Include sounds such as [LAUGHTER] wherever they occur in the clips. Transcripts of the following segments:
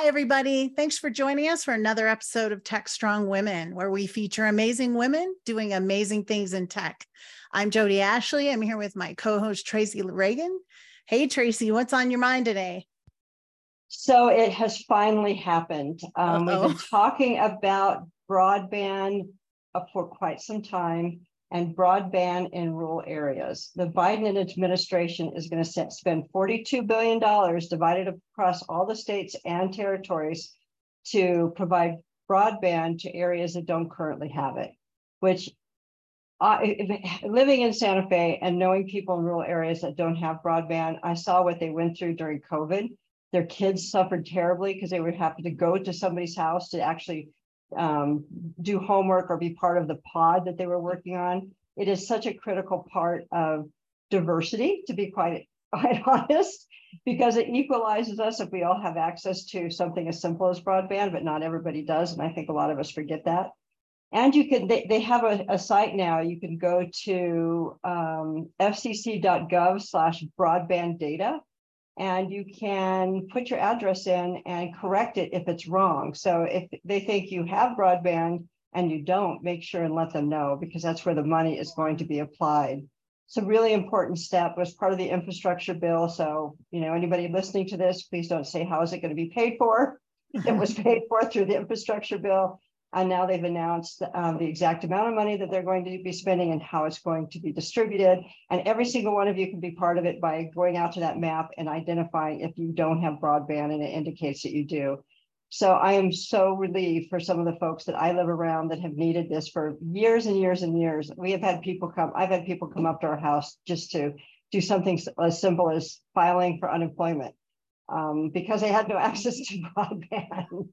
Hi, everybody. Thanks for joining us for another episode of Tech Strong Women, where we feature amazing women doing amazing things in tech. I'm Jodi Ashley. I'm here with my co host, Tracy Ragan. Hey, Tracy, what's on your mind today? So it has finally happened. Um, we've been talking about broadband uh, for quite some time and broadband in rural areas. The Biden administration is going to spend $42 billion divided across all the states and territories to provide broadband to areas that don't currently have it, which uh, living in Santa Fe and knowing people in rural areas that don't have broadband, I saw what they went through during COVID. Their kids suffered terribly because they would have to go to somebody's house to actually um, do homework or be part of the pod that they were working on. It is such a critical part of diversity, to be quite, [LAUGHS] quite honest, because it equalizes us if we all have access to something as simple as broadband, but not everybody does. And I think a lot of us forget that. And you can, they, they have a, a site now, you can go to um, fcc.gov slash broadband data and you can put your address in and correct it if it's wrong. So if they think you have broadband and you don't, make sure and let them know because that's where the money is going to be applied. It's a really important step was part of the infrastructure bill. So, you know, anybody listening to this, please don't say, how is it going to be paid for? [LAUGHS] it was paid for through the infrastructure bill. And now they've announced um, the exact amount of money that they're going to be spending and how it's going to be distributed. And every single one of you can be part of it by going out to that map and identifying if you don't have broadband and it indicates that you do. So I am so relieved for some of the folks that I live around that have needed this for years and years and years. We have had people come, I've had people come up to our house just to do something as simple as filing for unemployment um, because they had no [LAUGHS] access to broadband.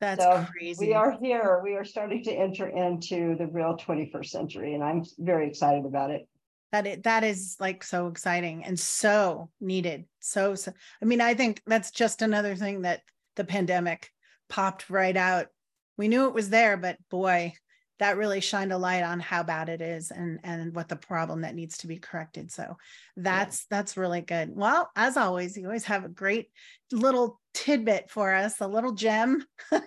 That's so crazy. We are here. We are starting to enter into the real 21st century, and I'm very excited about it. That it that is like so exciting and so needed. So, so I mean, I think that's just another thing that the pandemic popped right out. We knew it was there, but boy, that really shined a light on how bad it is and and what the problem that needs to be corrected so that's yeah. that's really good well as always you always have a great little tidbit for us a little gem [LAUGHS] all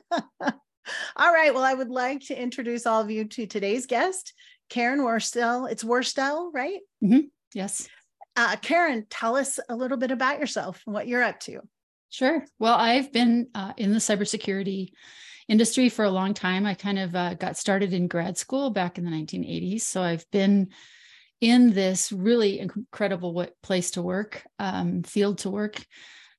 right well i would like to introduce all of you to today's guest karen Worstell it's Worstell right mm-hmm. yes uh, karen tell us a little bit about yourself and what you're up to sure well i've been uh, in the cybersecurity industry for a long time. I kind of uh, got started in grad school back in the 1980s. So I've been in this really incredible place to work, um, field to work,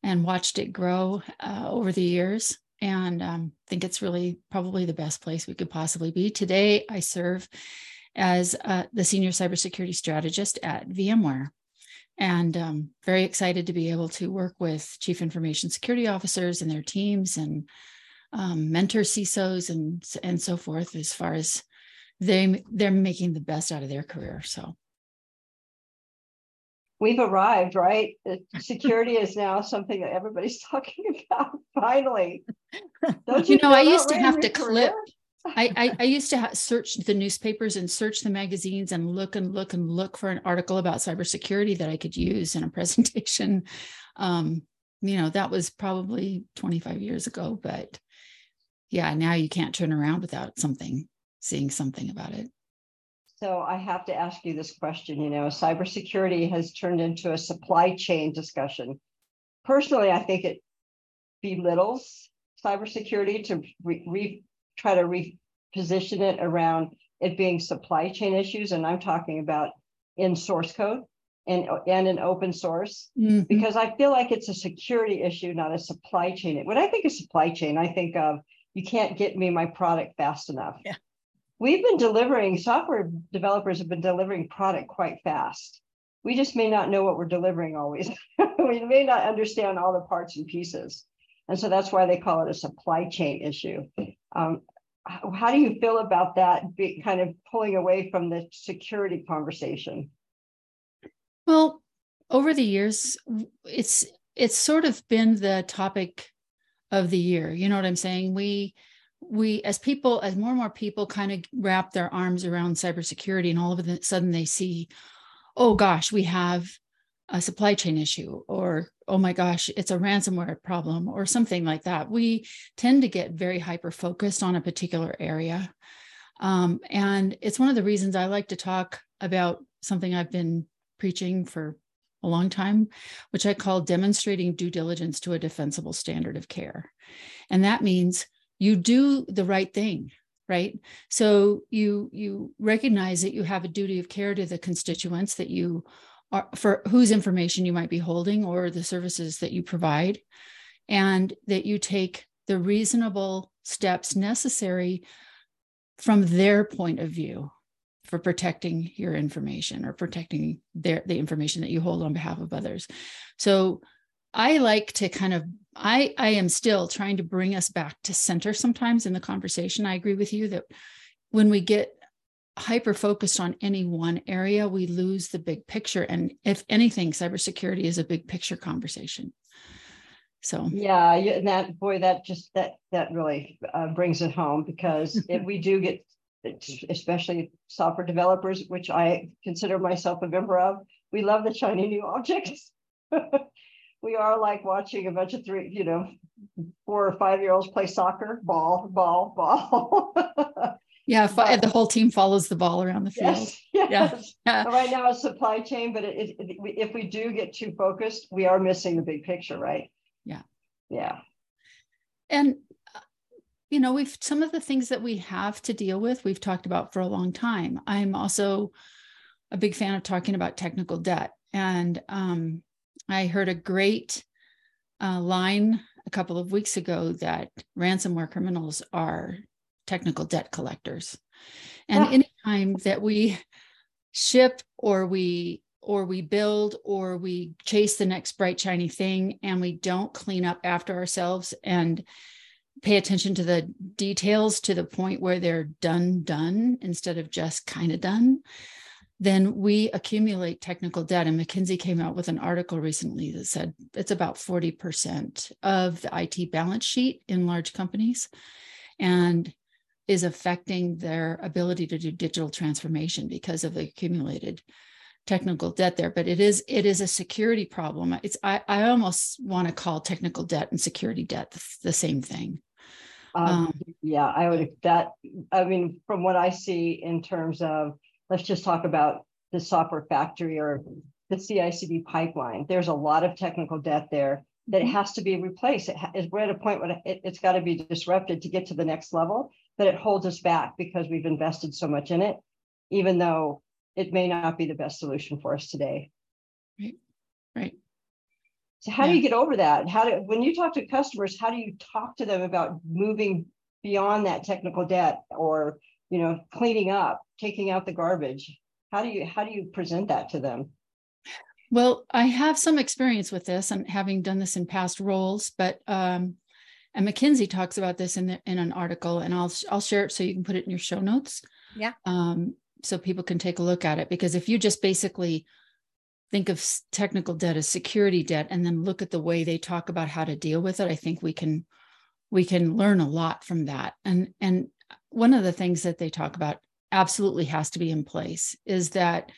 and watched it grow uh, over the years. And um, think it's really probably the best place we could possibly be. Today, I serve as uh, the senior cybersecurity strategist at VMware. And um, very excited to be able to work with chief information security officers and their teams and um, mentor CISOs and and so forth as far as they they're making the best out of their career. So we've arrived, right? Security is now something that everybody's [LAUGHS] talking about. Finally, don't you, you know? I used to have to clip. [LAUGHS] I, I, I used to ha- search the newspapers and search the magazines and look and look and look for an article about cybersecurity that I could use in a [LAUGHS] presentation. Um, you know, that was probably 25 years ago, but yeah, now you can't turn around without something, seeing something about it. So I have to ask you this question. You know, cybersecurity has turned into a supply chain discussion. Personally, I think it belittles cybersecurity to re, re, try to reposition it around it being supply chain issues. And I'm talking about in source code and, and in open source, mm-hmm. because I feel like it's a security issue, not a supply chain. When I think of supply chain, I think of you can't get me my product fast enough. Yeah. We've been delivering, software developers have been delivering product quite fast. We just may not know what we're delivering always. [LAUGHS] we may not understand all the parts and pieces. And so that's why they call it a supply chain issue. Um, how do you feel about that be, kind of pulling away from the security conversation? Well, over the years, it's it's sort of been the topic of the year. You know what I'm saying? We we as people as more and more people kind of wrap their arms around cybersecurity and all of a sudden they see oh gosh we have a supply chain issue or oh my gosh it's a ransomware problem or something like that. We tend to get very hyper focused on a particular area. Um, and it's one of the reasons i like to talk about something i've been preaching for a long time which i call demonstrating due diligence to a defensible standard of care. And that means you do the right thing right? So you you recognize that you have a duty of care to the constituents that you are for whose information you might be holding or the services that you provide and that you take the reasonable steps necessary from their point of view for protecting your information or protecting their the information that you hold on behalf of others. So I like to kind of I I am still trying to bring us back to center sometimes in the conversation. I agree with you that when we get hyper focused on any one area, we lose the big picture. And if anything, cybersecurity is a big picture conversation. So yeah, yeah that boy, that just that that really uh, brings it home because [LAUGHS] if we do get, especially software developers, which I consider myself a member of, we love the shiny new objects. [LAUGHS] we are like watching a bunch of three, you know, four or five year olds play soccer, ball, ball, ball. [LAUGHS] yeah, but, the whole team follows the ball around the field. Yes, [LAUGHS] yes. Yeah. Right now, it's supply chain, but it, it, it, if we do get too focused, we are missing the big picture, right? Yeah. Yeah. And you know, we've some of the things that we have to deal with, we've talked about for a long time. I'm also a big fan of talking about technical debt. And um, I heard a great uh, line a couple of weeks ago that ransomware criminals are technical debt collectors. And yeah. anytime that we ship or we or we build or we chase the next bright shiny thing and we don't clean up after ourselves and pay attention to the details to the point where they're done done instead of just kind of done then we accumulate technical debt. And McKinsey came out with an article recently that said it's about 40% of the IT balance sheet in large companies and is affecting their ability to do digital transformation because of the accumulated technical debt there. But it is it is a security problem. It's i, I almost want to call technical debt and security debt the, the same thing. Um, um, yeah i would that i mean from what i see in terms of let's just talk about the software factory or the CI/CD pipeline. There's a lot of technical debt there that mm-hmm. has to be replaced. It ha- we're at a point where it, it's got to be disrupted to get to the next level, but it holds us back because we've invested so much in it, even though it may not be the best solution for us today. Right. Right. So how yeah. do you get over that? How do when you talk to customers, how do you talk to them about moving beyond that technical debt or you know cleaning up taking out the garbage. How do you how do you present that to them? Well i have some experience with this and having done this in past roles but um and mckinsey talks about this in the, in an article and i'll i'll share it so you can put it in your show notes. Yeah. Um so people can take a look at it because if you just basically think of technical debt as security debt and then look at the way they talk about how to deal with it i think we can we can learn a lot from that. And and one of the things that they talk about absolutely has to be in place is that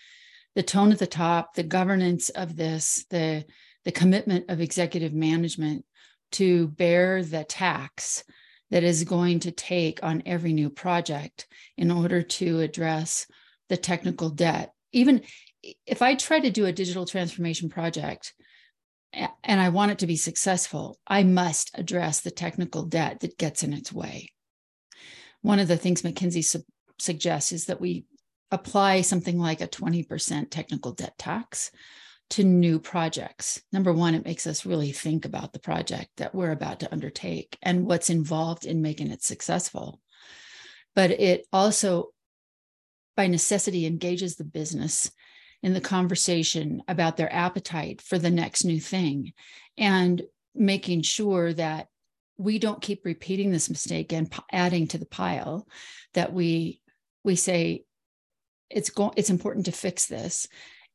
the tone at the top, the governance of this, the the commitment of executive management to bear the tax that is going to take on every new project in order to address the technical debt. Even if I try to do a digital transformation project and I want it to be successful, I must address the technical debt that gets in its way one of the things McKinsey su- suggests is that we apply something like a 20% technical debt tax to new projects. Number one, it makes us really think about the project that we're about to undertake and what's involved in making it successful. But it also, by necessity, engages the business in the conversation about their appetite for the next new thing and making sure that we don't keep repeating this mistake and adding to the pile that we we say it's going it's important to fix this.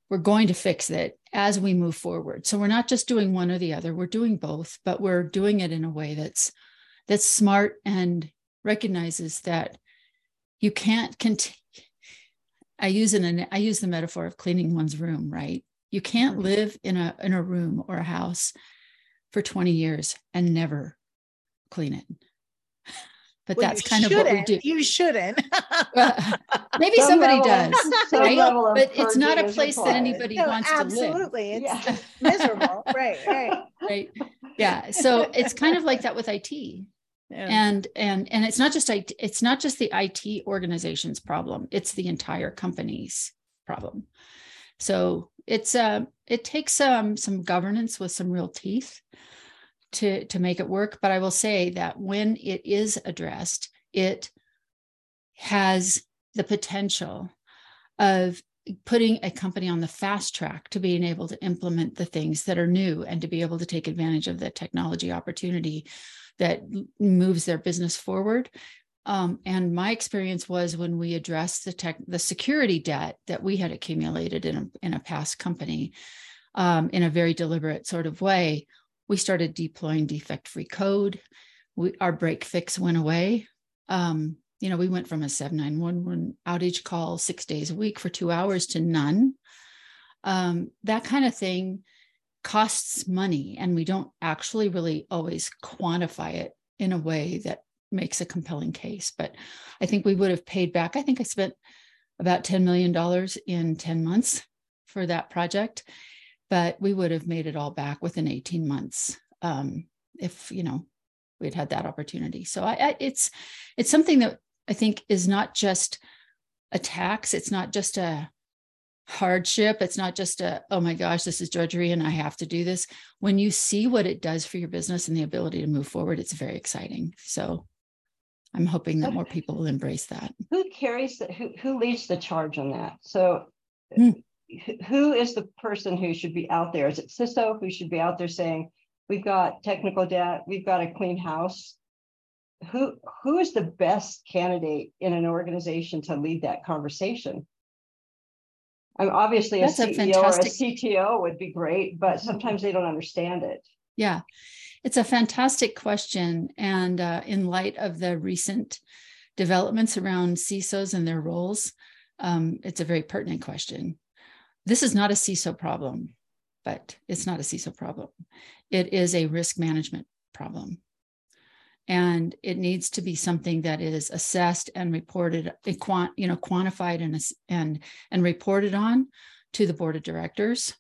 We're going to fix it as we move forward. So we're not just doing one or the other. We're doing both but we're doing it in a way that's that's smart and recognizes that you can't continue i use an i use the metaphor of cleaning one's room right? You can't mm-hmm. live in a in a room or a house for 20 years and never clean it. But Well, that's kind of what we do. You shouldn't. [LAUGHS] Well, maybe Some somebody level- does, [LAUGHS] some right? But it's not a place that anybody No, wants to live. absolutely. It's Yeah. miserable. Right, right. [LAUGHS] Right. Yeah. So it's kind of like that with IT. Yeah. and and and it's not just IT, it's not just the IT organization's problem it's the entire company's problem so it's uh it takes um some governance with some real teeth to to make it work but I will say that when it is addressed it has the potential of putting a company on the fast track to being able to implement the things that are new and to be able to take advantage of the technology opportunity that moves their business forward. Um, and my experience was when we addressed the tech, the security debt that we had accumulated in a, in a past company, um, in a very deliberate sort of way, we started deploying defect-free code. We, our break fix went away. Um, you know, we went from a 791 outage call six days a week for two hours to none. Um, that kind of thing costs money, and we don't actually really always quantify it in a way that makes a compelling case. But I think we would have paid back. I think I spent about $10 million in 10 months for that project, but we would have made it all back within 18 months um, if, you know, we'd had that opportunity. So I, I, it's it's something that I think is not just a tax. It's not just a hardship. It's not just a, oh my gosh, this is drudgery and I have to do this. When you see what it does for your business and the ability to move forward, it's very exciting. So I'm hoping that more people will embrace that. Who carries, the who, who leads the charge on that? So Hmm. Who- is the person who should be out there? Is it CISO who should be out there saying, we've got technical debt, we've got a clean house? Who, who is the best candidate in an organization to lead that conversation? I'm obviously a That's a CEO or a fantastic- CTO would be great, but sometimes they don't understand it. Yeah, it's a fantastic question. And uh, in light of the recent developments around CISOs and their roles, um, it's a very pertinent question. This is not a CISO problem, but it's not a CISO problem. It is a risk management problem. And it needs to be something that is assessed and reported, you know, quantified and, and, and reported on to the board of directors.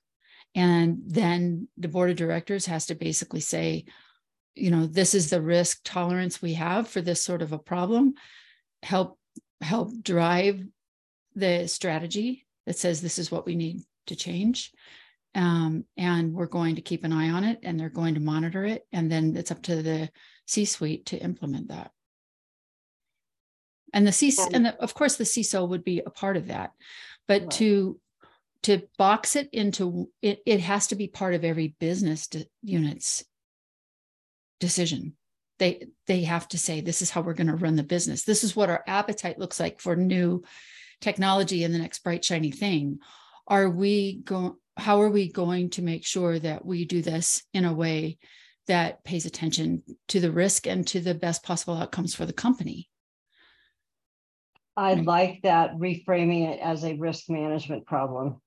And then the board of directors has to basically say, you know, this is the risk tolerance we have for this sort of a problem. Help help drive the strategy that says this is what we need to change. Um, and we're going to keep an eye on it and they're going to monitor it. And then it's up to the C suite to implement that. And the C, And- and the, of course, the CISO would be a part of that. But Right. to to box it into it, it has to be part of every business de- unit's decision they they have to say this is how we're going to run the business this is what our appetite looks like for new technology and the next bright shiny thing are we going how are we going to make sure that we do this in a way that pays attention to the risk and to the best possible outcomes for the company I Right. like that reframing it as a risk management problem.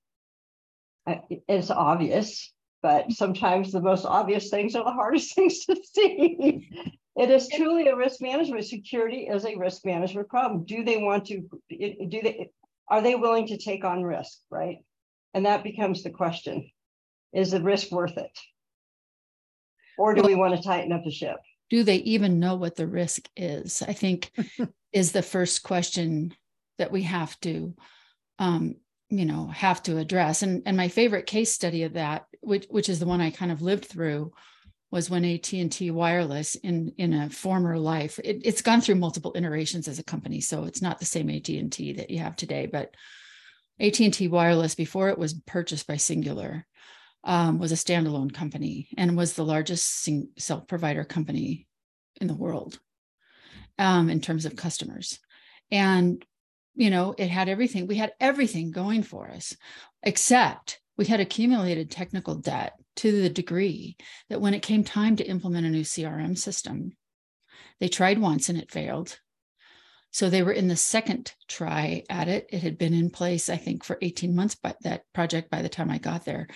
It's obvious, but sometimes the most obvious things are the hardest [LAUGHS] things to see. It is truly a risk management. Security is a risk management problem. Do they want to, do they, are they willing to take on risk, right? And that becomes the question. Is the risk worth it? Or do we want to tighten up the ship? do they even know what the risk is i think [LAUGHS] is the first question that we have to um, you know have to address and and my favorite case study of that which which is the one i kind of lived through was when AT&T wireless in in a former life it, it's gone through multiple iterations as a company so it's not the same AT&T that you have today but AT&T wireless before it was purchased by Cingular um, was a standalone company and was the largest sing- cell provider company in the world um, in terms of customers. And, you know, it had everything. We had everything going for us, except we had accumulated technical debt to the degree that when it came time to implement a new CRM system, they tried once and it failed. So they were in the second try at it. It had been in place, I think, for 18 months, but that project by the time I got there.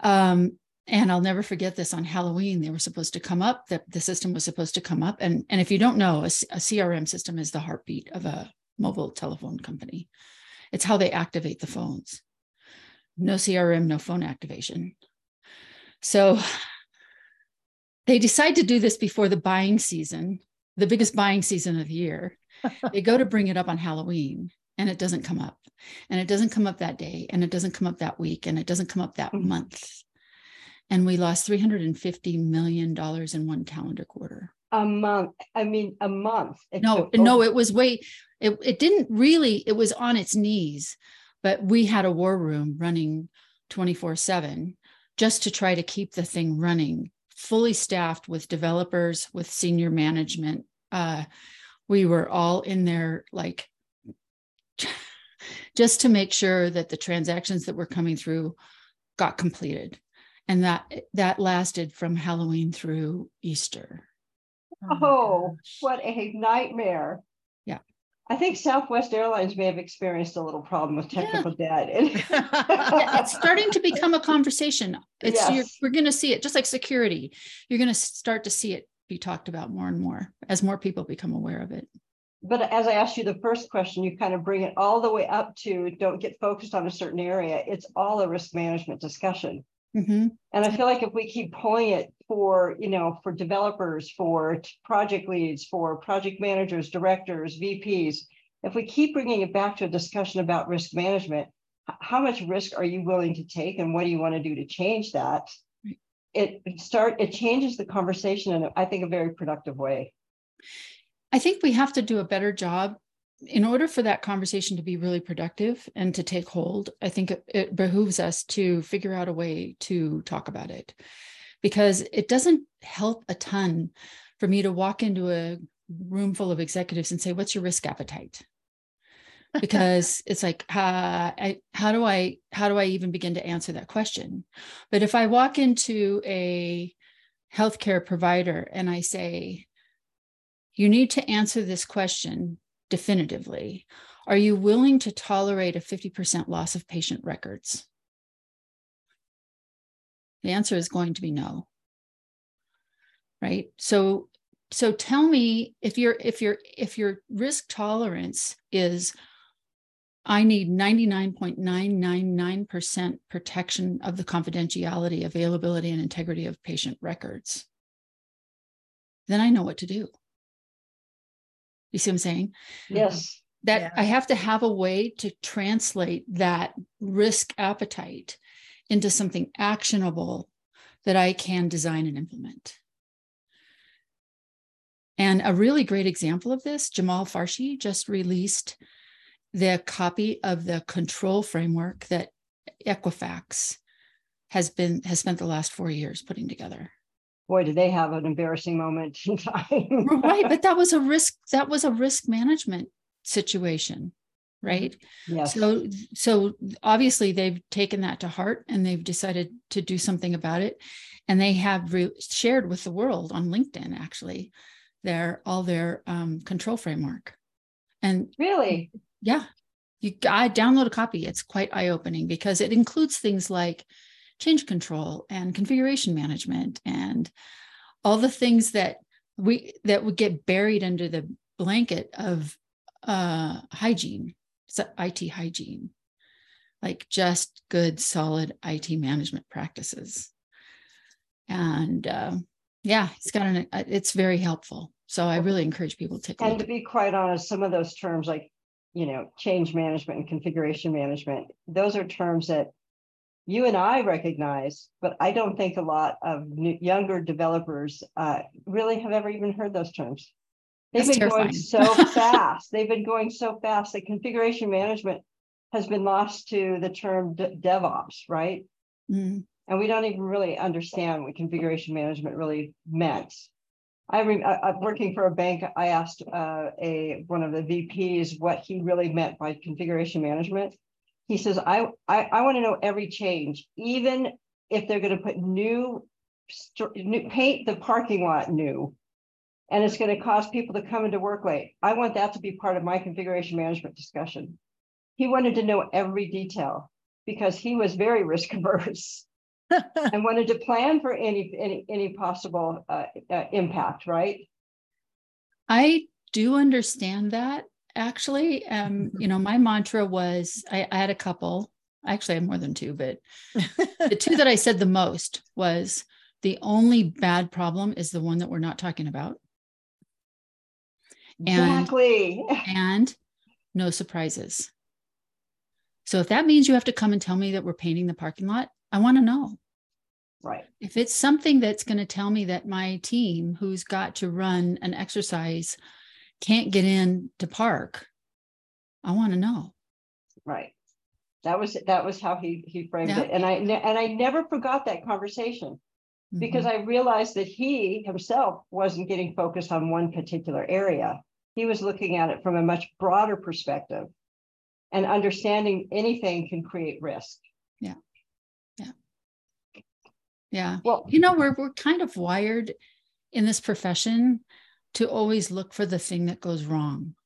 Um, and I'll never forget this on Halloween. They were supposed to come up, the, the system was supposed to come up. And, and if you don't know, a, a CRM system is the heartbeat of a mobile telephone company. It's how they activate the phones. No CRM, no phone activation. So they decide to do this before the buying season, the biggest buying season of the year. [LAUGHS] they go to bring it up on Halloween and it doesn't come up. And it doesn't come up that day. And it doesn't come up that week. And it doesn't come up that mm-hmm. month. And we lost $350 million in one calendar quarter. A month. I mean, a month. No, no, it was way, it, it didn't really, it was on its knees, but we had a war room running 24 7 just to try to keep the thing running, fully staffed with developers, with senior management. Uh, we were all in there like [LAUGHS] just to make sure that the transactions that were coming through got completed. And that that lasted from halloween through easter. Oh, oh what a nightmare i think southwest airlines may have experienced a little problem with technical yeah. debt [LAUGHS] yeah, it's starting to become a conversation it's yes. we're going to see it just like security you're going to start to see it be talked about more and more as more people become aware of it. But as I asked you the first question, you kind of bring it all the way up to don't get focused on a certain area. It's all a risk management discussion. Mm-hmm. And I feel like if we keep pulling it for, you know, for developers, for project leads, for project managers, directors, VPs, if we keep bringing it back to a discussion about risk management, how much risk are you willing to take and what do you want to do to change that? it start it changes the conversation in I think a very productive way. I think we have to do a better job in order for that conversation to be really productive and to take hold. I think it, it behooves us to figure out a way to talk about it because it doesn't help a ton for me to walk into a room full of executives and say, "What's your risk appetite?" because [LAUGHS] it's like uh, I, how do i how do i even begin to answer that question? But if i walk into a healthcare provider and i say you need to answer this question definitively. Are you willing to tolerate a 50% loss of patient records the answer is going to be no right so so tell me if your if your if your risk tolerance is I need 99.999% protection of the confidentiality, availability, and integrity of patient records. Then I know what to do. You see what I'm saying? Yes. That yeah. I have to have a way to translate that risk appetite into something actionable that I can design and implement. And a really great example of this, Jamil Farshchi just released the copy of the control framework that Equifax has been has spent the last four years putting together. Boy, did they have an embarrassing moment in time. right, but that [LAUGHS] was a risk. That was a risk management situation, right? Yes. So, so obviously they've taken that to heart and they've decided to do something about it, and they have re- shared with the world on LinkedIn actually their all their um, control framework. And really, yeah. You I download a copy. It's quite eye-opening because it includes things like change control and configuration management and all the things that we that would get buried under the blanket of uh hygiene IT hygiene like just good solid IT management practices and uh, yeah it's got an it's very helpful so I really encourage people to take and to be quite honest some of those terms like you know, change management and configuration management. Those are terms that you and I recognize, but I don't think a lot of new, younger developers uh, really have ever even heard those terms. They've That's been terrifying. going so [LAUGHS] fast. They've been going so fast that configuration management has been lost to the term de- DevOps, right? Mm. And we don't even really understand what configuration management really meant. I, re- I working for a bank. I asked uh, a one of the VPs what he really meant by configuration management. He says, "I I, I want to know every change, even if they're going to put new, new paint the parking lot new. And it's going to cause people to come into work late. I want that to be part of my configuration management discussion. He wanted to know every detail because he was very risk averse [LAUGHS] and wanted to plan for any any any possible uh, uh, impact. Right. I do understand that actually. Um, you know, my mantra was I, I had a couple. I actually, I have more than two, but the two that I said the most was the only bad problem is the one that we're not talking about. Exactly. And, and no surprises. So if that means you have to come and tell me that we're painting the parking lot, I want to know. Right. If it's something that's going to tell me that my team who's got to run an exercise can't get in to park, I want to know. Right. That was that was how he he framed yeah. it, and I and I never forgot that conversation mm-hmm. because I realized that he himself wasn't getting focused on one particular area. He was looking at it from a much broader perspective, and understanding anything can create risk. Yeah, yeah, yeah. Well, you know, we're we're kind of wired in this profession to always look for the thing that goes wrong.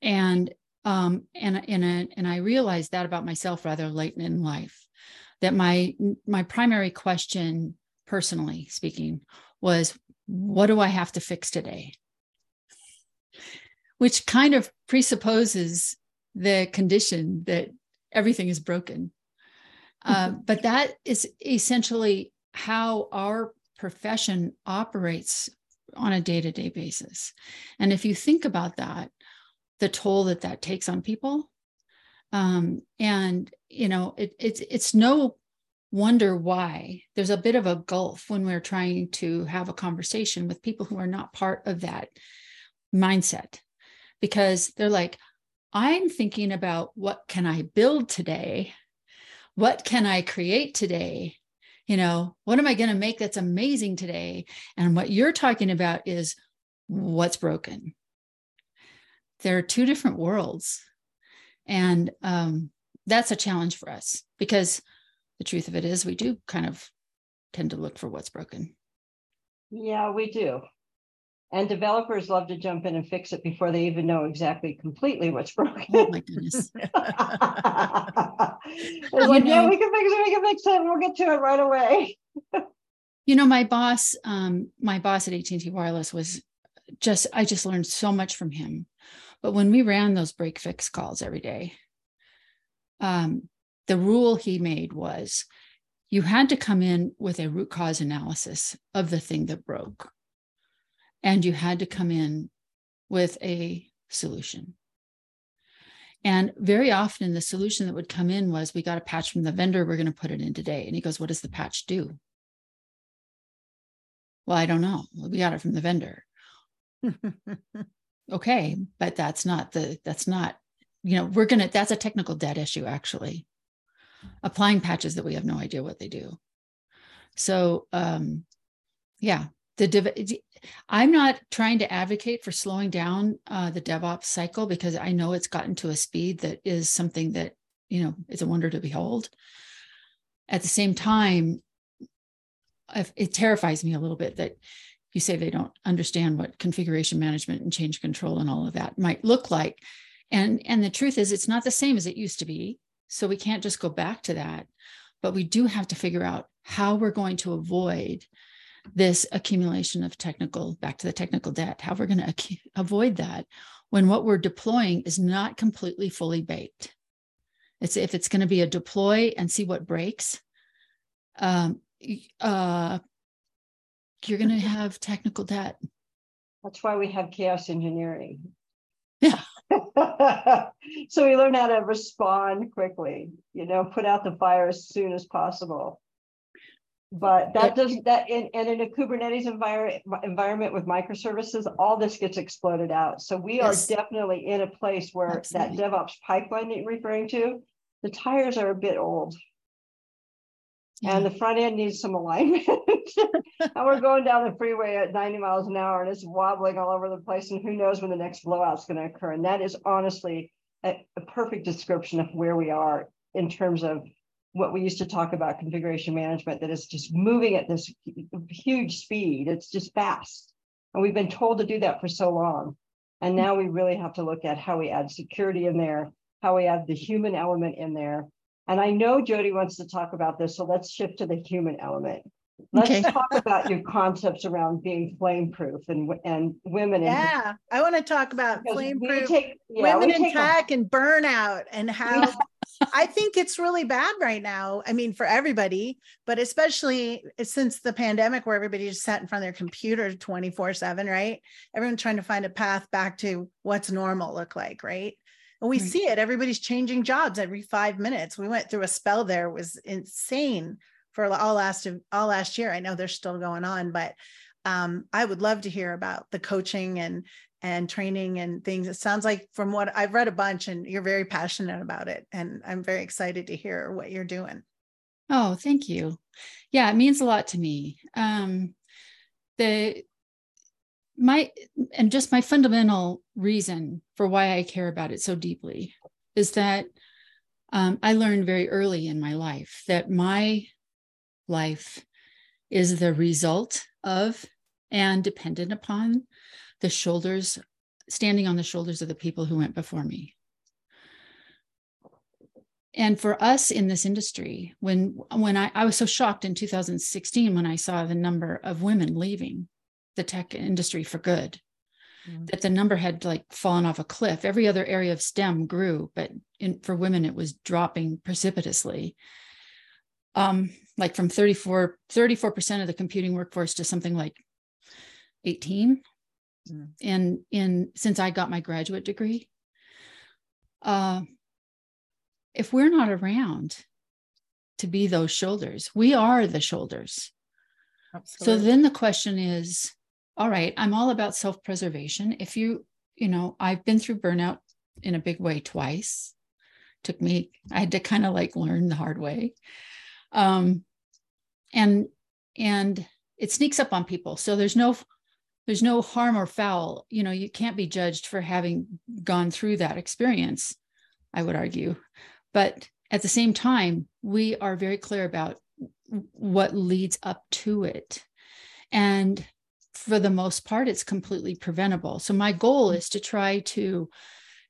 And um, and and and I realized that about myself rather late in life, that my my primary question, personally speaking, was what do I have to fix today? Which kind of presupposes the condition that everything is broken. Uh, but that is essentially how our profession operates on a day to day basis. And if you think about that, the toll that that takes on people, um, and you know, it, it's it's no wonder why there's a bit of a gulf when we're trying to have a conversation with people who are not part of that mindset, because they're like, I'm thinking about what can I build today, what can I create today, you know, what am I going to make that's amazing today? And what you're talking about is what's broken. There are two different worlds. And um, that's a challenge for us because the truth of it is we do kind of tend to look for what's broken. Yeah, we do. And developers love to jump in and fix it before they even know exactly completely what's broken. [LAUGHS] Oh my goodness. [LAUGHS] like, know, yeah, we can fix it, we can fix it, we'll get to it right away. [LAUGHS] you know, my boss, um, my boss at AT&T Wireless was just, I just learned so much from him. But when we ran those break fix calls every day, um, the rule he made was you had to come in with a root cause analysis of the thing that broke and you had to come in with a solution. And very often, the solution that would come in was we got a patch from the vendor, we're going to put it in today. And he goes, What does the patch do? Well, I don't know. We got it from the vendor. [LAUGHS] okay, but that's not the, that's not, you know, we're going to, that's a technical debt issue, actually. Applying patches that we have no idea what they do. So, um, yeah, the i'm not trying to advocate for slowing down uh, the devops cycle because i know it's gotten to a speed that is something that you know is a wonder to behold. At the same time it terrifies me a little bit that you say they don't understand what configuration management and change control and all of that might look like. And and the truth is it's not the same as it used to be. So we can't just go back to that. But we do have to figure out how we're going to avoid this accumulation of technical back to the technical debt how we're going to ac- avoid that when what we're deploying is not completely fully baked. It's if it's going to be a deploy and see what breaks um, uh, you're going to have technical debt. That's why we have chaos engineering. Yeah. [LAUGHS] So we learn how to respond quickly you know put out the fire as soon as possible but that doesn't that in, and in a Kubernetes environment environment with microservices, all this gets exploded out. So we yes. are definitely in a place where Absolutely. that DevOps pipeline that you're referring to, the tires are a bit old. Yeah. And the front end needs some alignment. [LAUGHS] and we're going down the freeway at 90 miles an hour and it's wobbling all over the place. And who knows when the next blowout's going to occur. And that is honestly a, a perfect description of where we are in terms of what we used to talk about configuration management that is just moving at this huge speed. It's just fast. And we've been told to do that for so long. And now we really have to look at how we add security in there, how we add the human element in there. And I know Jodi wants to talk about this, so let's shift to the human element. Let's Okay. talk about your concepts around being flame proof and and women. in- Yeah, I want to talk about because flame proof take- yeah, women in take a- tech and burnout and how I think it's really bad right now. I mean, for everybody, but especially since the pandemic where everybody just sat in front of their computer 24 7, right? Everyone's trying to find a path back to what's normal look like, right? And we Right. see it. Everybody's changing jobs every five minutes. We went through a spell there, it was insane for all last all last year. I know they're still going on, but um, I would love to hear about the coaching and and training and things. It sounds like from what I've read a bunch and you're very passionate about it. And I'm very excited to hear what you're doing. Oh, thank you. Yeah, it means a lot to me. Um, the my and just my fundamental reason for why I care about it so deeply is that um, I learned very early in my life that my life is the result of and dependent upon the shoulders, standing on the shoulders of the people who went before me. And for us in this industry when when I, I was so shocked in 2016 when i saw the number of women leaving the tech industry for good Mm. that the number had like fallen off a cliff. Every other area of stem grew but in, for women it was dropping precipitously. Um like from 34 34% of the computing workforce to something like 18 Mm. and in since i got my graduate degree uh if we're not around to be those shoulders, we are the shoulders. So then the question is, all right, I'm all about self-preservation. If you, you know, I've been through burnout in a big way twice. Took me, I had to kind of like learn the hard way. Um, and and it sneaks up on people. So there's no there's no harm or foul. You know, you can't be judged for having gone through that experience, I would argue. But at the same time, we are very clear about what leads up to it. And for the most part, it's completely preventable. So my goal is to try to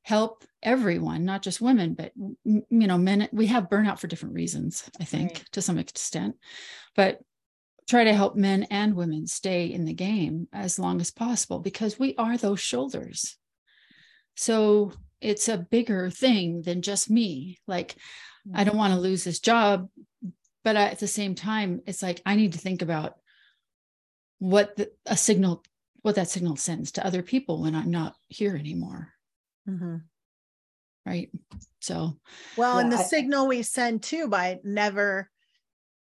help everyone, not just women, but you know, men. We have burnout for different reasons, I think, Right. to some extent, but try to help men and women stay in the game as long as possible because we are those shoulders. So it's a bigger thing than just me. Like, I don't want to lose this job, but at the same time, it's like I need to think about what the, a signal, what that signal sends to other people when I'm not here anymore. Mhm. Right. So, Well, and the I- signal we send too by never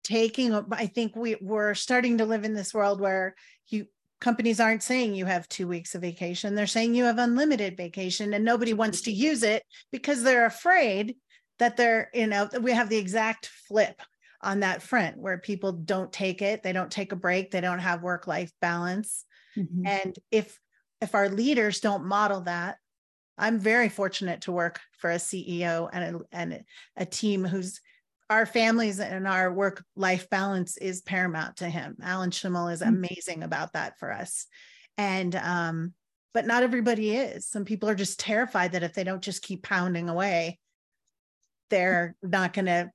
taking, i think we, we're starting to live in this world where you, companies aren't saying you have two weeks of vacation. They're saying you have unlimited vacation and nobody wants to use it because they're afraid that they're, you know, we have the exact flip on that front where people don't take it. They don't take a break. They don't have work-life balance. mhm. And if if our leaders don't model that, I'm very fortunate to work for a CEO and a, and a team who's our families and our work life balance is paramount to him. Alan Shimel is Mm. amazing about that for us. And um, but not everybody is. Some people are just terrified that if they don't just keep pounding away, they're not going to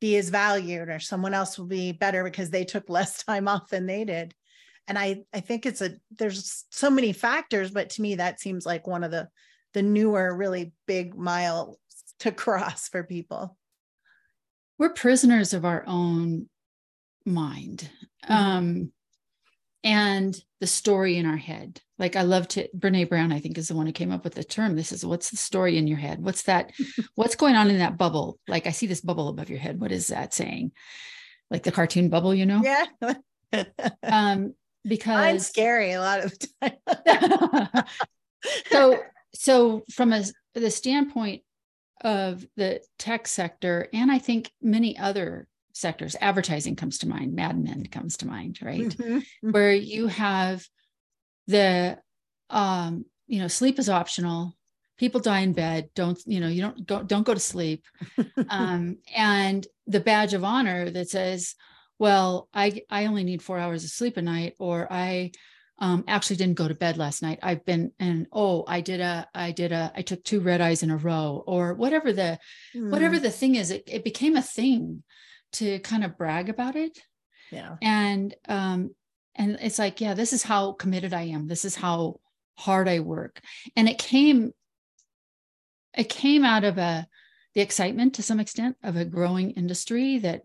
be as valued or someone else will be better because they took less [LAUGHS] time off than they did and i i think it's a there's so many factors but to me that seems like one of the the newer really big mile to cross for people we're prisoners of our own mind. Mhm. um and the story in our head. Like i love to brene brown i think is the one who came up with the term. This is what's the story in your head? What's that [LAUGHS] what's going on in that bubble? Like i see this bubble above your head. What is that saying? Like the cartoon bubble you know? Yeah. [LAUGHS] Um because i'm scary a lot of the time. [LAUGHS] So so from a the standpoint of the tech sector and i think many other sectors. Advertising comes to mind mad men comes to mind right? Mhm. where you have the um you know sleep is optional. People die in bed. Don't you know you don't don't, don't go to sleep. [LAUGHS] Um and the badge of honor that says well i i only need four hours of sleep a night or i um, actually didn't go to bed last night. I've been and oh, I did a, I did a, I took two red eyes in a row, or whatever the, mm. whatever the thing is. It, it became a thing to kind of brag about it. Yeah. And um, and it's like, yeah, this is how committed I am. This is how hard I work, and it came, it came out of a the excitement to some extent of a growing industry that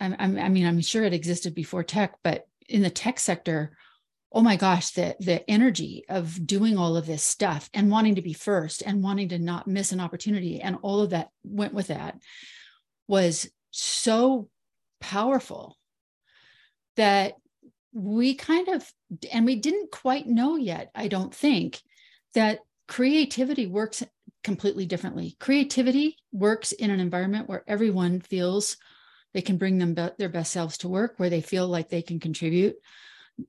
I'm, I mean, I'm sure it existed before tech, but in the tech sector, oh my gosh, the the energy of doing all of this stuff and wanting to be first and wanting to not miss an opportunity and all of that went with that was so powerful that we kind of and we didn't quite know yet, I don't think, that creativity works completely differently. Creativity works in an environment where everyone feels they can bring them be- their best selves to work, where they feel like they can contribute.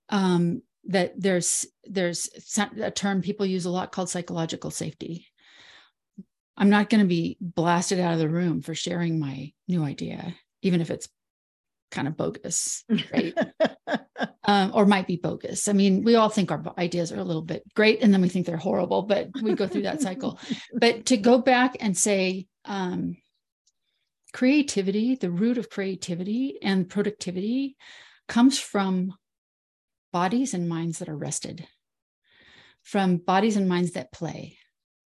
Um, that there's there's a term people use a lot called psychological safety. I'm not going to be blasted out of the room for sharing my new idea, even if it's kind of bogus, right? [LAUGHS] um, or might be bogus. I mean, we all think our ideas are a little bit great and then we think they're horrible, but we go through that cycle. But to go back and say, um, creativity, the root of creativity and productivity comes from bodies and minds that are rested, from bodies and minds that play,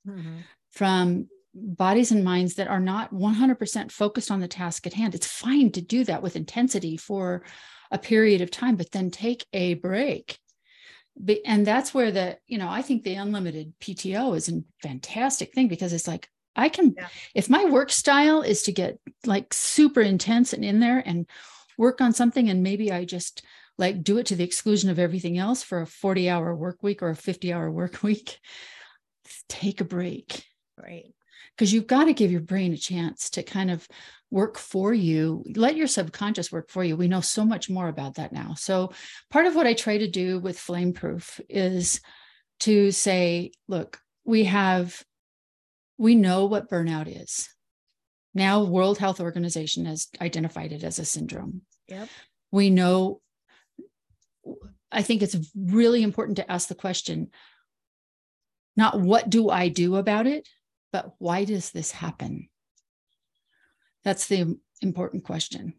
mm-hmm. from bodies and minds that are not 100% focused on the task at hand. It's fine to do that with intensity for a period of time, but then take a break. And that's where the, you know, I think the unlimited PTO is a fantastic thing because it's like, I can, yeah. if my work style is to get like super intense and in there and work on something, and maybe I just like do it to the exclusion of everything else for a 40 hour work week or a 50 hour work [LAUGHS] week, take a break. Right. Because you've got to give your brain a chance to kind of work for you. Let your subconscious work for you. We know so much more about that now. So, part of what I try to do with flameproof is to say, look, we have we know what burnout is. Now, World Health Organization has identified it as a syndrome. Yep. We know. I think it's really important to ask the question not what do I do about it, but why does this happen? That's the important question.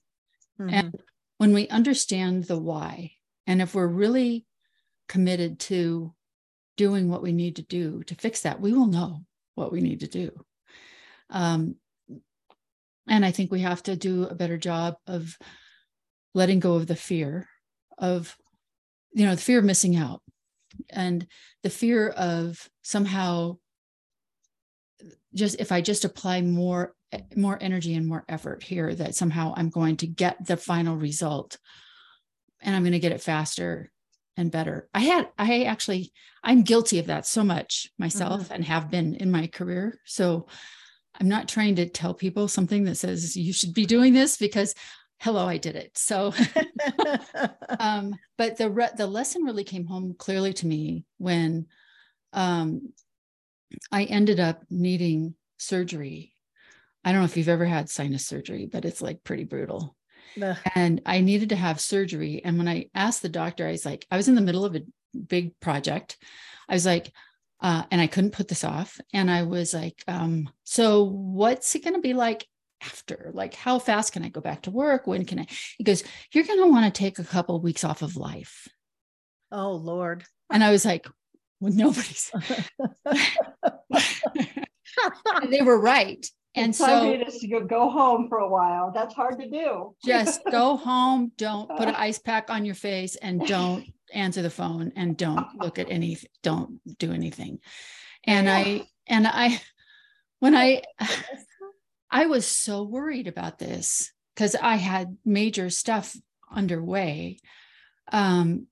Mm-hmm. And when we understand the why, and if we're really committed to doing what we need to do to fix that, we will know what we need to do. Um, and I think we have to do a better job of letting go of the fear of, you know, the fear of missing out and the fear of somehow just if I just apply more more energy and more effort here that somehow I'm going to get the final result and I'm going to get it faster and better. I had, I actually, I'm guilty of that so much myself mm-hmm. and have been in my career. So I'm not trying to tell people something that says you should be doing this because hello, I did it. So, [LAUGHS] [LAUGHS] um, but the, re- the lesson really came home clearly to me when um, I ended up needing surgery. I don't know if you've ever had sinus surgery, but it's like pretty brutal and I needed to have surgery. And when I asked the doctor, I was like, I was in the middle of a big project. I was like, uh, and I couldn't put this off. And I was like, um, so what's it going to be like after? Like, how fast can I go back to work? When can I? He goes, you're going to want to take a couple of weeks off of life. Oh, Lord. And I was like, well, nobody's. they were right [LAUGHS] and it's so to go home for a while that's hard to do just go home don't put an [LAUGHS] ice pack on your face and don't answer the phone and don't look at anything don't do anything and i and i when i i was so worried about this because i had major stuff underway um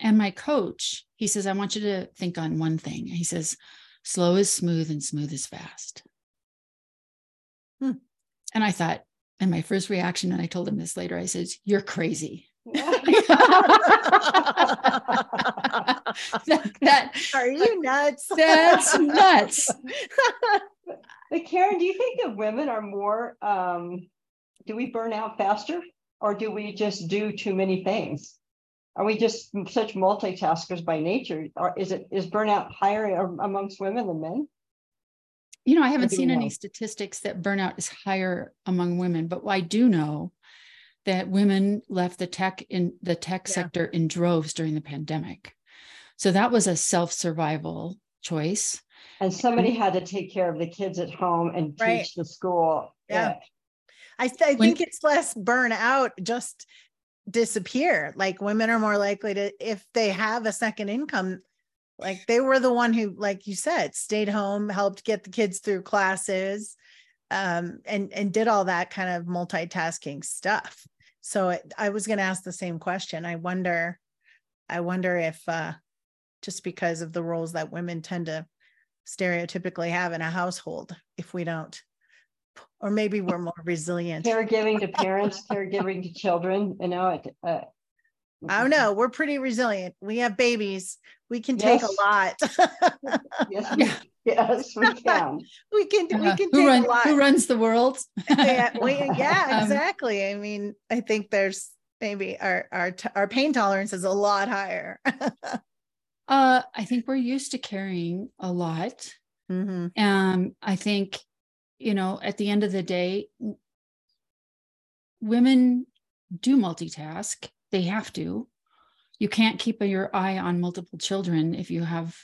and my coach he says i want you to think on one thing he says slow is smooth and smooth is fast Hmm. And I thought, and my first reaction, and I told him this later, I said, You're crazy. [LAUGHS] [LAUGHS] that, that, are you nuts? That's nuts. [LAUGHS] but Karen, do you think that women are more um, do we burn out faster or do we just do too many things? are we just such multitaskers by nature? Or is it is burnout higher amongst women than men? You know, I haven't seen any statistics that burnout is higher among women, but I do know that women left the tech in the tech yeah. sector in droves during the pandemic. So that was a self-survival choice. And somebody had to take care of the kids at home and right. teach the school. Yeah. yeah. I, th- I think it's less burnout, just disappear. Like women are more likely to, if they have a second income, like they were the one who, like you said, stayed home, helped get the kids through classes, um, and and did all that kind of multitasking stuff. So it, I was going to ask the same question. I wonder, I wonder if uh, just because of the roles that women tend to stereotypically have in a household, if we don't or maybe we're more resilient. Caregiving to parents, caregiving to children, you know, it, uh, I don't know. We're pretty resilient. We have babies. We can take a lot. yes, we, [LAUGHS] yes, we can. we can. Uh, we can who, run, who runs the world? yeah, we, [LAUGHS] yeah, um, exactly. I mean, I think there's maybe our our our pain tolerance is a lot higher. [LAUGHS] uh, I think we're used to carrying a lot. Mm-hmm. Um, I think you know, at the end of the day, women do multitask. They have to. You can't keep your eye on multiple children if you have,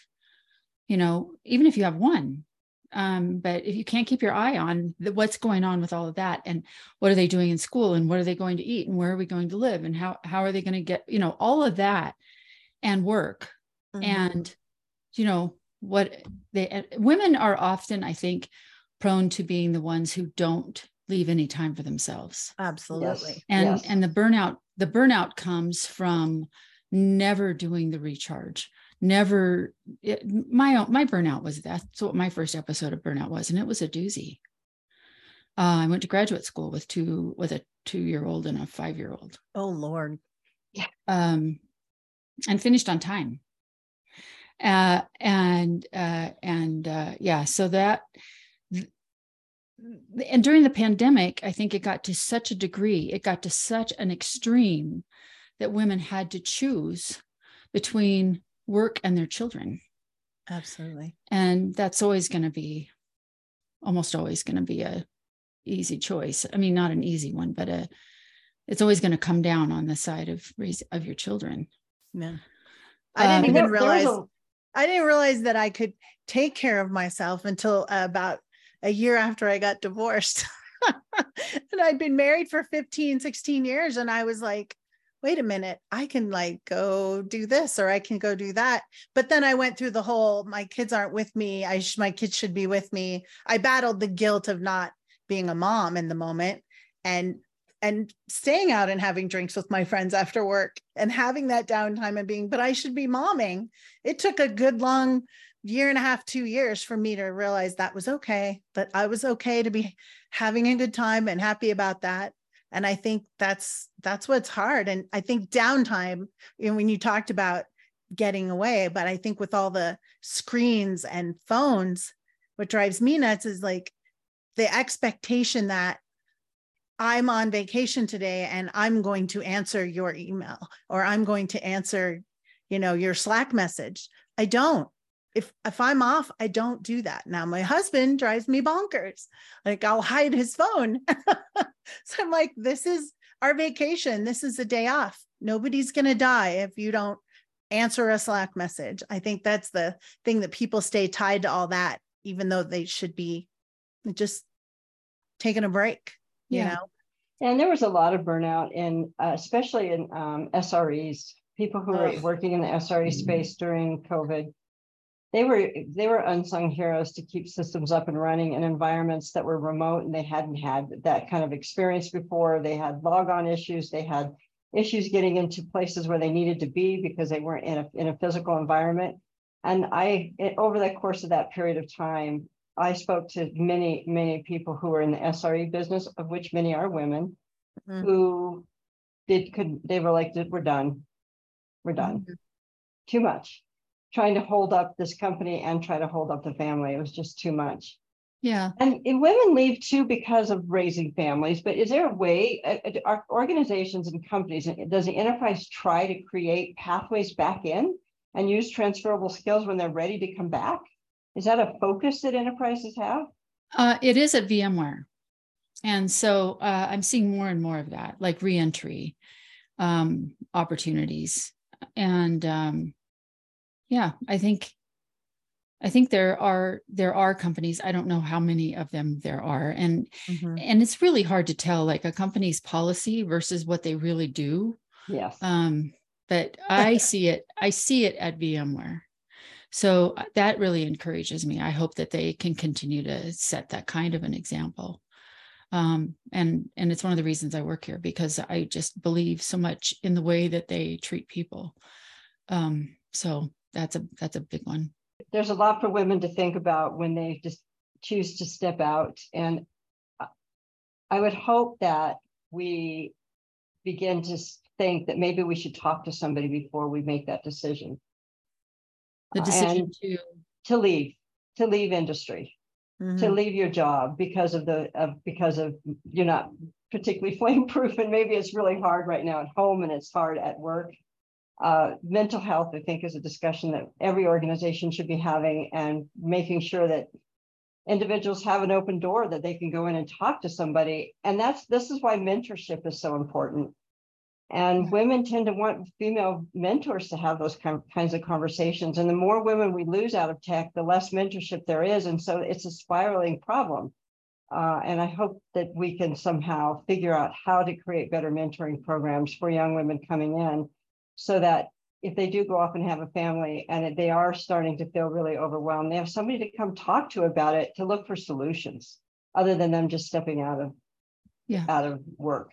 you know, even if you have one. Um, but if you can't keep your eye on the, what's going on with all of that and what are they doing in school and what are they going to eat and where are we going to live and how how are they going to get, you know, all of that and work mm-hmm. and you know what they women are often i think prone to being the ones who don't leave any time for themselves. Absolutely. Yes. and yes. and the burnout the burnout comes from never doing the recharge never it, my own my burnout was that's what my first episode of burnout was and it was a doozy. Uh, i went to graduate school with two with a two year old and a five year old oh lord. Yeah. Um and finished on time uh and uh and uh yeah so that and during the pandemic, I think it got to such a degree, it got to such an extreme that women had to choose between work and their children. Absolutely. And that's always going to be almost always going to be a easy choice. I mean, not an easy one, but a it's always going to come down on the side of raise of your children. Yeah. I didn't um, even realize a, I didn't realize that I could take care of myself until about a year after I got divorced. [LAUGHS] and I'd been married for 15, 16 years. And I was like, wait a minute, I can like go do this or I can go do that. But then I went through the whole my kids aren't with me. I sh- my kids should be with me. I battled the guilt of not being a mom in the moment and and staying out and having drinks with my friends after work and having that downtime and being, but I should be momming. It took a good long year and a half, two years for me to realize that was okay, that I was okay to be having a good time and happy about that. And I think that's that's what's hard. And I think downtime, know, when you talked about getting away, but I think with all the screens and phones, what drives me nuts is like the expectation that I'm on vacation today and I'm going to answer your email or I'm going to answer, you know, your Slack message. I don't if if I'm off, I don't do that. Now my husband drives me bonkers. Like I'll hide his phone. [LAUGHS] so I'm like, this is our vacation. This is a day off. Nobody's gonna die if you don't answer a Slack message. I think that's the thing that people stay tied to all that, even though they should be just taking a break, you yeah. know. And there was a lot of burnout in uh, especially in um, SREs, people who were working in the SRE space during COVID. They were they were unsung heroes to keep systems up and running in environments that were remote and they hadn't had that kind of experience before. They had logon issues. They had issues getting into places where they needed to be because they weren't in a, in a physical environment. And i over the course of that period of time i spoke to many many people who were in the sre business of which many are women mm-hmm. who did could they were like we're done we're done mm-hmm. too much trying to hold up this company and try to hold up the family. It was just too much. Yeah. And, and women leave too because of raising families. But is there a way, uh, uh, are organizations and companies, uh, does the enterprise try to create pathways back in and use transferable skills when they're ready to come back? Is that a focus that enterprises have? Uh, it is at VMware. And so uh, I'm seeing more and more of that, like reentry um, opportunities. And um, yeah, I think I think there are there are companies. I don't know how many of them there are, and mm-hmm. and it's really hard to tell like a company's policy versus what they really do. Yes. Um, but I see it. I see it at VMware. So uh, that really encourages me. I hope that they can continue to set that kind of an example. Um, and and it's one of the reasons I work here because I just believe so much in the way that they treat people. Um, so that's a that's a big one there's a lot for women to think about when they just choose to step out. And I would hope that we begin to think that maybe we should talk to somebody before we make that decision. The decision to to leave, to leave industry, mm-hmm. to leave your job because of the of because of you're not particularly [LAUGHS] flame proof and maybe it's really hard right now at home and it's hard at work uh, mental health, I think, is a discussion that every organization should be having and making sure that individuals have an open door that they can go in and talk to somebody. And that's this is why mentorship is so important. And women tend to want female mentors to have those kind of, kinds of conversations. And the more women we lose out of tech, the less mentorship there is. And so it's a spiraling problem. Uh, and I hope that we can somehow figure out how to create better mentoring programs for young women coming in so that if they do go off and have a family and they are starting to feel really overwhelmed, they have somebody to come talk to about it to look for solutions other than them just stepping out of yeah out of work.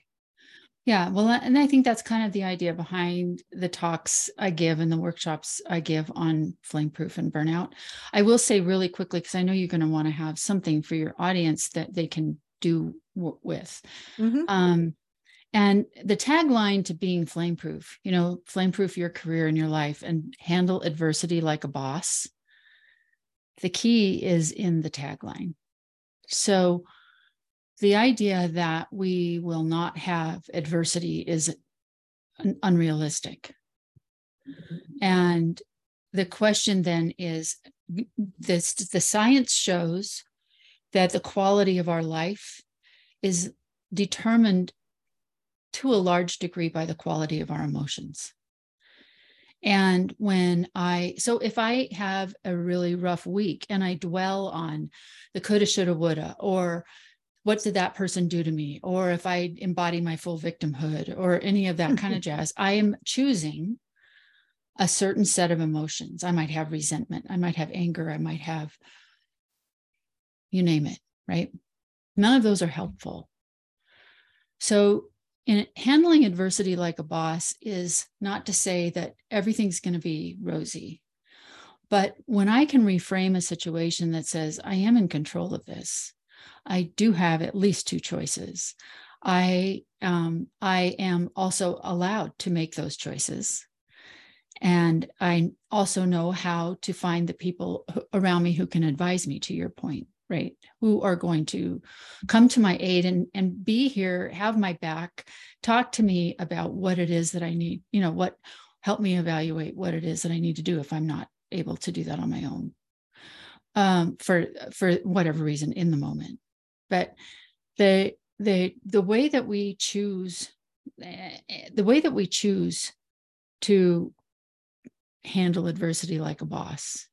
Yeah, well, and I think that's kind of the idea behind the talks I give and the workshops I give on flame proof and burnout. I will say really quickly, because I know you're going to want to have something for your audience that they can do w- with. Mm-hmm. Um, and the tagline to being flameproof, you know, flameproof your career and your life and handle adversity like a boss. The key is in the tagline. So the idea that we will not have adversity is unrealistic. And the question then is this the science shows that the quality of our life is determined to a large degree by the quality of our emotions. And when I, so if I have a really rough week and I dwell on the coulda, shoulda, woulda, or what did that person do to me, or if I embody my full victimhood, or any of that kind of mm-hmm. jazz, I am choosing a certain set of emotions. I might have resentment, I might have anger, I might have, you name it, right? None of those are helpful. So in handling adversity like a boss is not to say that everything's going to be rosy. But when I can reframe a situation that says, I am in control of this, I do have at least two choices. I um, I am also allowed to make those choices. And I also know how to find the people around me who can advise me, to your point right who are going to come to my aid and and be here have my back talk to me about what it is that i need you know what help me evaluate what it is that i need to do if i'm not able to do that on my own um, for for whatever reason in the moment. But the the the way that we choose the way that we choose to handle adversity like a boss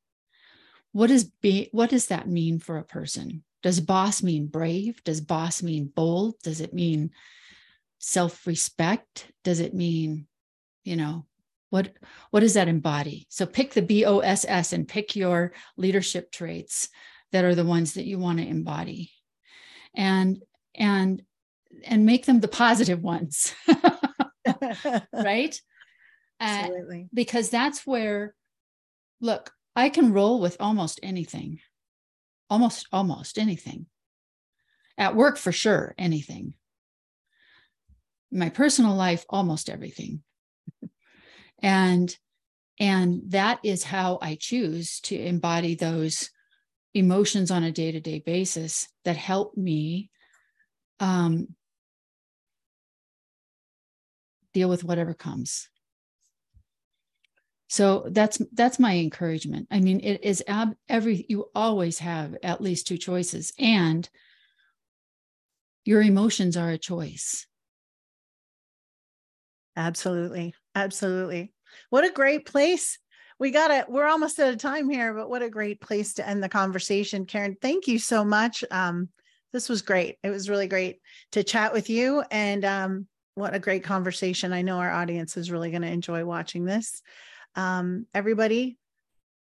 what does be what does that mean for a person? Does boss mean brave? Does boss mean bold? Does it mean self-respect? Does it mean you know what what does that embody so pick the boss and pick your leadership traits that are the ones that you want to embody and and and make them the positive ones [LAUGHS] right [LAUGHS] Absolutely. Uh, because that's where look I can roll with almost anything, almost, almost anything. At work, for sure, anything. my personal life, almost everything. And and that is how I choose to embody those emotions on a day-to-day basis that help me um, deal with whatever comes. So that's that's my encouragement. I mean it is ab- every you always have at least two choices and your emotions are a choice. Absolutely absolutely what a great place we got it we're almost out of time here but what a great place to end the conversation karen thank you so much um, this was great it was really great to chat with you and um, what a great conversation i know our audience is really going to enjoy watching this um, everybody,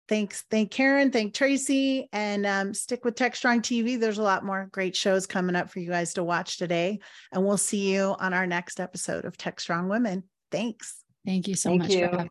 thanks. Thank Karen. Thank Tracy. And um, stick with TechStrong TV. There's a lot more great shows coming up for you guys to watch today. And we'll see you on our next episode of TechStrong Women. Thanks. Thank you so Thank much you. for having